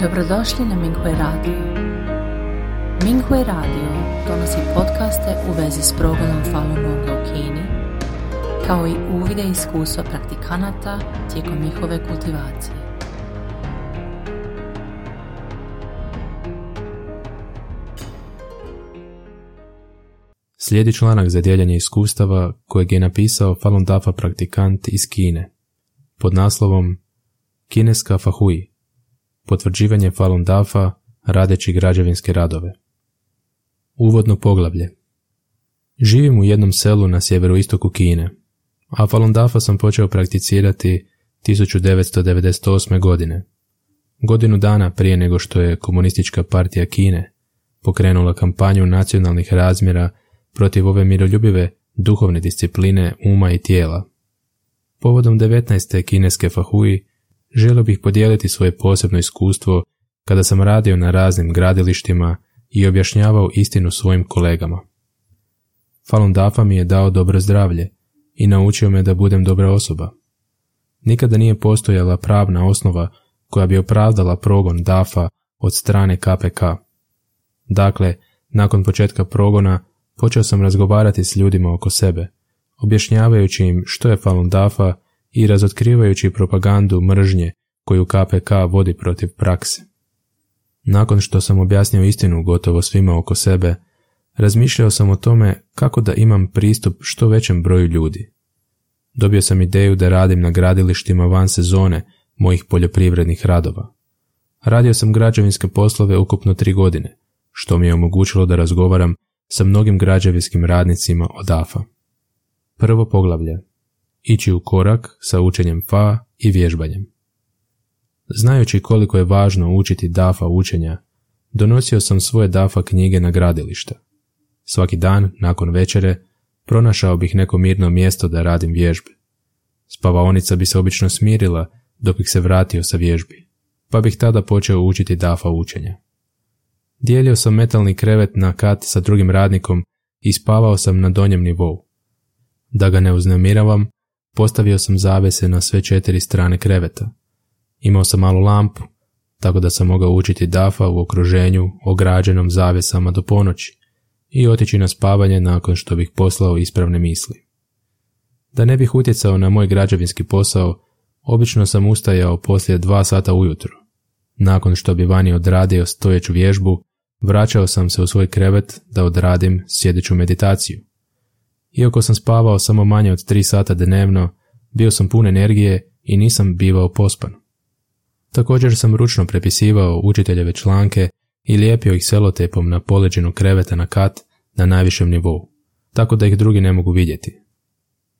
Dobrodošli na Minghui Radio. Minghui Radio donosi podcaste u vezi s progledom Falun Gonga u Kini, kao i uvide iskustva praktikanata tijekom njihove kultivacije. Slijedi članak za dijeljenje iskustava kojeg je napisao Falun Dafa praktikant iz Kine pod naslovom Kineska Fahui potvrđivanje Falun Dafa radeći građevinske radove. Uvodno poglavlje Živim u jednom selu na sjeveroistoku Kine, a Falun Dafa sam počeo prakticirati 1998. godine, godinu dana prije nego što je komunistička partija Kine pokrenula kampanju nacionalnih razmjera protiv ove miroljubive duhovne discipline uma i tijela. Povodom 19. kineske fahui želio bih podijeliti svoje posebno iskustvo kada sam radio na raznim gradilištima i objašnjavao istinu svojim kolegama. Falun Dafa mi je dao dobro zdravlje i naučio me da budem dobra osoba. Nikada nije postojala pravna osnova koja bi opravdala progon Dafa od strane KPK. Dakle, nakon početka progona počeo sam razgovarati s ljudima oko sebe, objašnjavajući im što je Falun Dafa i razotkrivajući propagandu mržnje koju KPK vodi protiv prakse. Nakon što sam objasnio istinu gotovo svima oko sebe, razmišljao sam o tome kako da imam pristup što većem broju ljudi. Dobio sam ideju da radim na gradilištima van sezone mojih poljoprivrednih radova. Radio sam građevinske poslove ukupno tri godine, što mi je omogućilo da razgovaram sa mnogim građevinskim radnicima od AFA. Prvo poglavlje. Ići u korak sa učenjem FA i vježbanjem. Znajući koliko je važno učiti DAFA učenja, donosio sam svoje DAFA knjige na gradilišta. Svaki dan, nakon večere, pronašao bih neko mirno mjesto da radim vježbe. Spavaonica bi se obično smirila dok bih se vratio sa vježbi, pa bih tada počeo učiti DAFA učenja. Dijelio sam metalni krevet na kat sa drugim radnikom i spavao sam na donjem nivou. Da ga ne uznemiravam, postavio sam zavese na sve četiri strane kreveta. Imao sam malu lampu, tako da sam mogao učiti dafa u okruženju ograđenom zavesama do ponoći i otići na spavanje nakon što bih poslao ispravne misli. Da ne bih utjecao na moj građevinski posao, obično sam ustajao poslije dva sata ujutro. Nakon što bi vani odradio stojeću vježbu, vraćao sam se u svoj krevet da odradim sjedeću meditaciju. Iako sam spavao samo manje od tri sata dnevno, bio sam pun energije i nisam bivao pospan. Također sam ručno prepisivao učiteljeve članke i lijepio ih selotepom na poleđinu kreveta na kat na najvišem nivou, tako da ih drugi ne mogu vidjeti.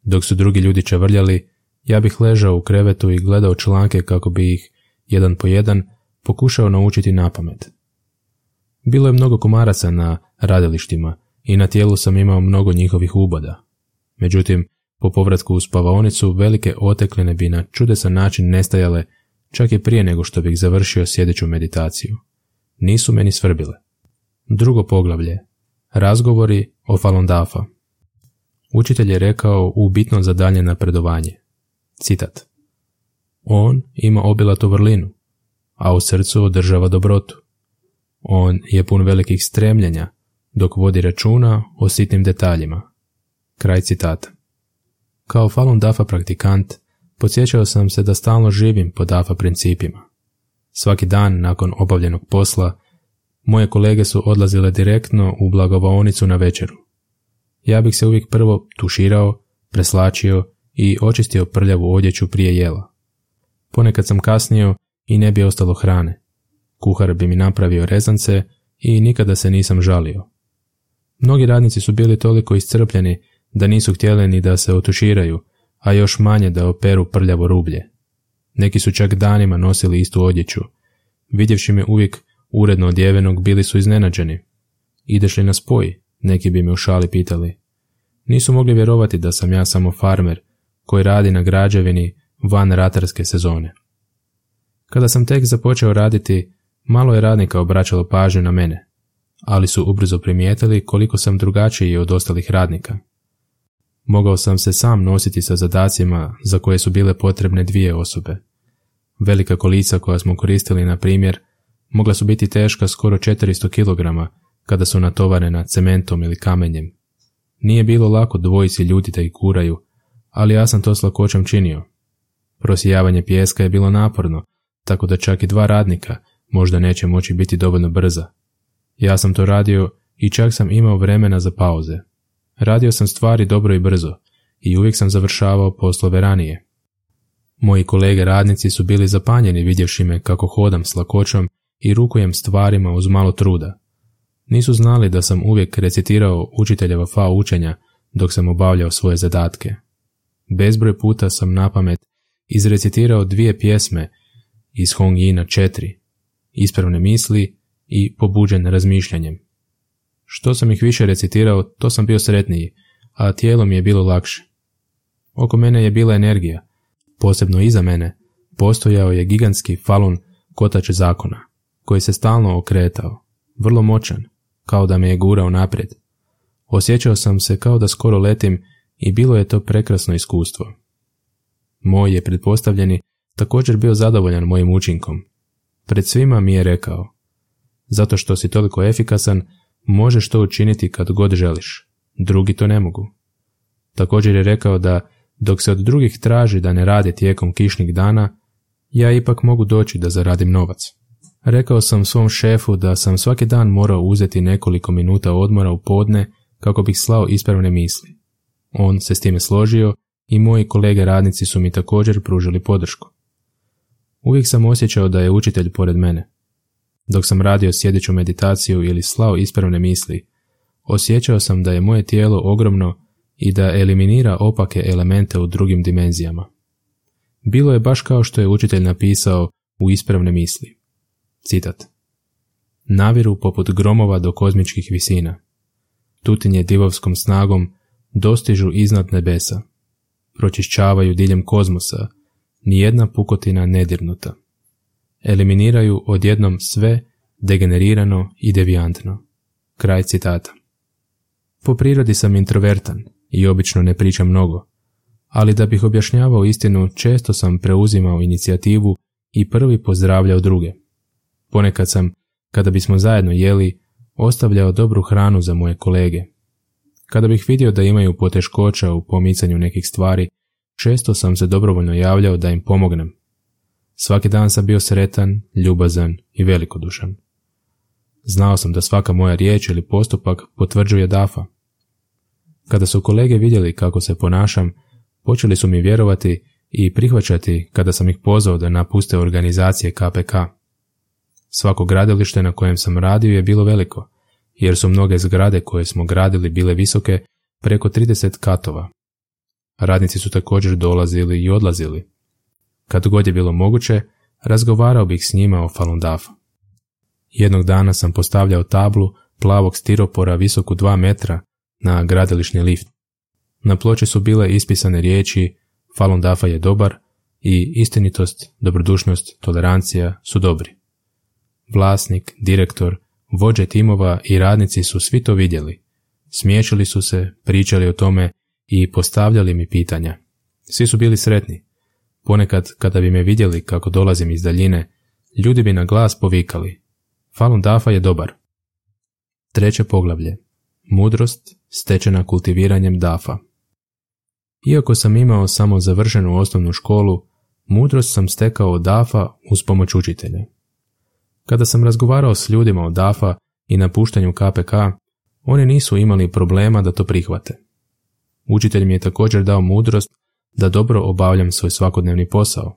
Dok su drugi ljudi čavrljali, ja bih ležao u krevetu i gledao članke kako bi ih, jedan po jedan, pokušao naučiti na pamet. Bilo je mnogo komaraca na radilištima i na tijelu sam imao mnogo njihovih uboda. Međutim, po povratku u spavaonicu velike otekline bi na čudesan način nestajale čak i prije nego što bih završio sjedeću meditaciju. Nisu meni svrbile. Drugo poglavlje. Razgovori o Falun Dafa. Učitelj je rekao u bitno za dalje napredovanje. Citat. On ima obilatu vrlinu, a u srcu održava dobrotu. On je pun velikih stremljenja, dok vodi računa o sitnim detaljima. Kraj citata. Kao Falun Dafa praktikant, podsjećao sam se da stalno živim po Dafa principima. Svaki dan nakon obavljenog posla, moje kolege su odlazile direktno u blagovaonicu na večeru. Ja bih se uvijek prvo tuširao, preslačio i očistio prljavu odjeću prije jela. Ponekad sam kasnio i ne bi ostalo hrane. Kuhar bi mi napravio rezance i nikada se nisam žalio. Mnogi radnici su bili toliko iscrpljeni da nisu htjeli ni da se otuširaju, a još manje da operu prljavo rublje. Neki su čak danima nosili istu odjeću. Vidjevši me uvijek uredno odjevenog, bili su iznenađeni. Ideš li na spoj? Neki bi me u šali pitali. Nisu mogli vjerovati da sam ja samo farmer koji radi na građevini van ratarske sezone. Kada sam tek započeo raditi, malo je radnika obraćalo pažnju na mene, ali su ubrzo primijetili koliko sam drugačiji od ostalih radnika. Mogao sam se sam nositi sa zadacima za koje su bile potrebne dvije osobe. Velika kolica koja smo koristili, na primjer, Mogla su biti teška skoro 400 kg kada su natovarena cementom ili kamenjem. Nije bilo lako dvojici ljudi da ih kuraju, ali ja sam to s lakoćom činio. Prosijavanje pijeska je bilo naporno, tako da čak i dva radnika možda neće moći biti dovoljno brza. Ja sam to radio i čak sam imao vremena za pauze. Radio sam stvari dobro i brzo i uvijek sam završavao poslove ranije. Moji kolege radnici su bili zapanjeni vidjevši me kako hodam s lakoćom i rukujem stvarima uz malo truda. Nisu znali da sam uvijek recitirao učiteljeva fa učenja dok sam obavljao svoje zadatke. Bezbroj puta sam na pamet izrecitirao dvije pjesme iz Hong Yina četiri, ispravne misli i pobuđen razmišljanjem. Što sam ih više recitirao, to sam bio sretniji, a tijelo mi je bilo lakše. Oko mene je bila energija, posebno iza mene, postojao je gigantski falun kotač zakona, koji se stalno okretao, vrlo moćan, kao da me je gurao naprijed. Osjećao sam se kao da skoro letim i bilo je to prekrasno iskustvo. Moj je pretpostavljeni također bio zadovoljan mojim učinkom. Pred svima mi je rekao, zato što si toliko efikasan, možeš to učiniti kad god želiš, drugi to ne mogu. Također je rekao da dok se od drugih traži da ne rade tijekom kišnih dana, ja ipak mogu doći da zaradim novac. Rekao sam svom šefu da sam svaki dan morao uzeti nekoliko minuta odmora u podne kako bih slao ispravne misli. On se s time složio i moji kolege radnici su mi također pružili podršku. Uvijek sam osjećao da je učitelj pored mene. Dok sam radio sjedeću meditaciju ili slao ispravne misli, osjećao sam da je moje tijelo ogromno i da eliminira opake elemente u drugim dimenzijama. Bilo je baš kao što je učitelj napisao u ispravne misli. Citat. Naviru poput gromova do kozmičkih visina. Tutinje divovskom snagom dostižu iznad nebesa. Pročišćavaju diljem kozmosa, nijedna pukotina nedirnuta. Eliminiraju odjednom sve degenerirano i devijantno. Kraj citata. Po prirodi sam introvertan i obično ne pričam mnogo, ali da bih objašnjavao istinu često sam preuzimao inicijativu i prvi pozdravljao druge. Ponekad sam, kada bismo zajedno jeli, ostavljao dobru hranu za moje kolege. Kada bih vidio da imaju poteškoća u pomicanju nekih stvari, često sam se dobrovoljno javljao da im pomognem. Svaki dan sam bio sretan, ljubazan i velikodušan. Znao sam da svaka moja riječ ili postupak potvrđuje dafa. Kada su kolege vidjeli kako se ponašam, počeli su mi vjerovati i prihvaćati kada sam ih pozvao da napuste organizacije KPK. Svako gradilište na kojem sam radio je bilo veliko, jer su mnoge zgrade koje smo gradili bile visoke preko 30 katova. Radnici su također dolazili i odlazili. Kad god je bilo moguće, razgovarao bih s njima o Falun Dafa. Jednog dana sam postavljao tablu plavog stiropora visoku dva metra na gradilišni lift. Na ploči su bile ispisane riječi Falun Dafa je dobar i istinitost, dobrodušnost, tolerancija su dobri. Vlasnik, direktor, vođe timova i radnici su svi to vidjeli. Smiješili su se, pričali o tome i postavljali mi pitanja. Svi su bili sretni. Ponekad, kada bi me vidjeli kako dolazim iz daljine, ljudi bi na glas povikali. Falun Dafa je dobar. Treće poglavlje. Mudrost stečena kultiviranjem Dafa. Iako sam imao samo završenu osnovnu školu, mudrost sam stekao od Dafa uz pomoć učitelja. Kada sam razgovarao s ljudima od DAFA i napuštanju KPK, oni nisu imali problema da to prihvate. Učitelj mi je također dao mudrost da dobro obavljam svoj svakodnevni posao.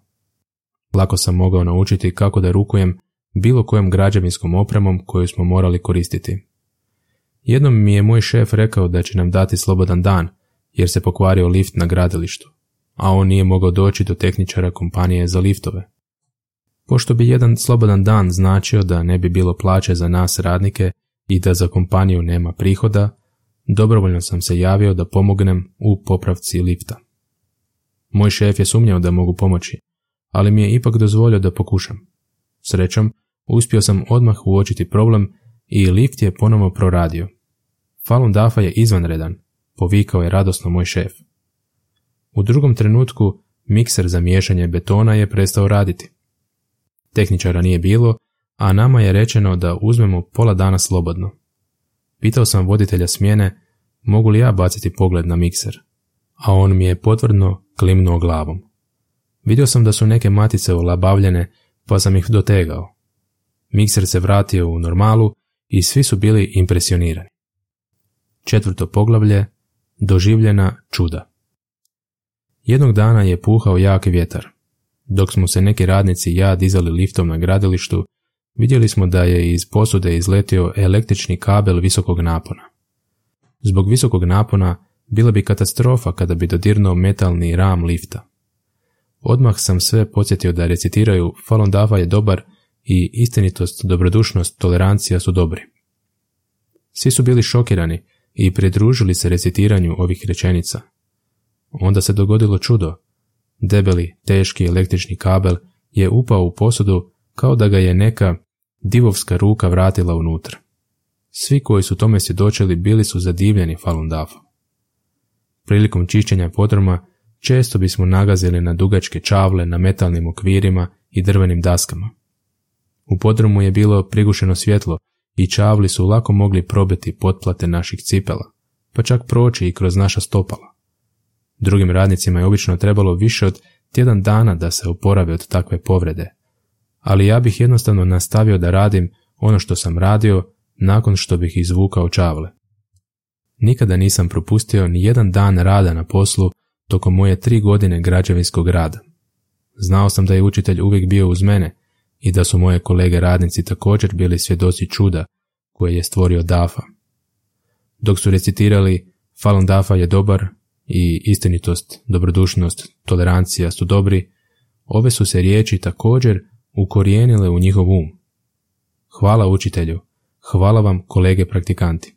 Lako sam mogao naučiti kako da rukujem bilo kojom građevinskom opremom koju smo morali koristiti. Jednom mi je moj šef rekao da će nam dati slobodan dan, jer se pokvario lift na gradilištu, a on nije mogao doći do tehničara kompanije za liftove. Pošto bi jedan slobodan dan značio da ne bi bilo plaće za nas radnike i da za kompaniju nema prihoda, dobrovoljno sam se javio da pomognem u popravci lifta. Moj šef je sumnjao da mogu pomoći, ali mi je ipak dozvolio da pokušam. Srećom, uspio sam odmah uočiti problem i lift je ponovno proradio. Falun Dafa je izvanredan, povikao je radosno moj šef. U drugom trenutku mikser za miješanje betona je prestao raditi. Tehničara nije bilo, a nama je rečeno da uzmemo pola dana slobodno. Pitao sam voditelja smjene mogu li ja baciti pogled na mikser, a on mi je potvrdno klimnuo glavom. Vidio sam da su neke matice olabavljene, pa sam ih dotegao. Mikser se vratio u normalu i svi su bili impresionirani. Četvrto poglavlje Doživljena čuda Jednog dana je puhao jak vjetar. Dok smo se neki radnici ja dizali liftom na gradilištu, vidjeli smo da je iz posude izletio električni kabel visokog napona. Zbog visokog napona bila bi katastrofa kada bi dodirnuo metalni ram lifta. Odmah sam sve podsjetio da recitiraju Falun Dafa je dobar i istinitost, dobrodušnost, tolerancija su dobri. Svi su bili šokirani i pridružili se recitiranju ovih rečenica. Onda se dogodilo čudo. Debeli, teški električni kabel je upao u posudu kao da ga je neka divovska ruka vratila unutra. Svi koji su tome svjedočili bili su zadivljeni Falun Dafom. Prilikom čišćenja podruma često bismo nagazili na dugačke čavle na metalnim okvirima i drvenim daskama. U podrumu je bilo prigušeno svjetlo i čavli su lako mogli probiti potplate naših cipela, pa čak proći i kroz naša stopala. Drugim radnicima je obično trebalo više od tjedan dana da se oporave od takve povrede, ali ja bih jednostavno nastavio da radim ono što sam radio nakon što bih izvukao čavle. Nikada nisam propustio ni jedan dan rada na poslu tokom moje tri godine građevinskog rada. Znao sam da je učitelj uvijek bio uz mene i da su moje kolege radnici također bili svjedoci čuda koje je stvorio Dafa. Dok su recitirali Falun Dafa je dobar i istinitost, dobrodušnost, tolerancija su dobri, ove su se riječi također ukorijenile u njihov um. Hvala učitelju, hvala vam kolege praktikanti.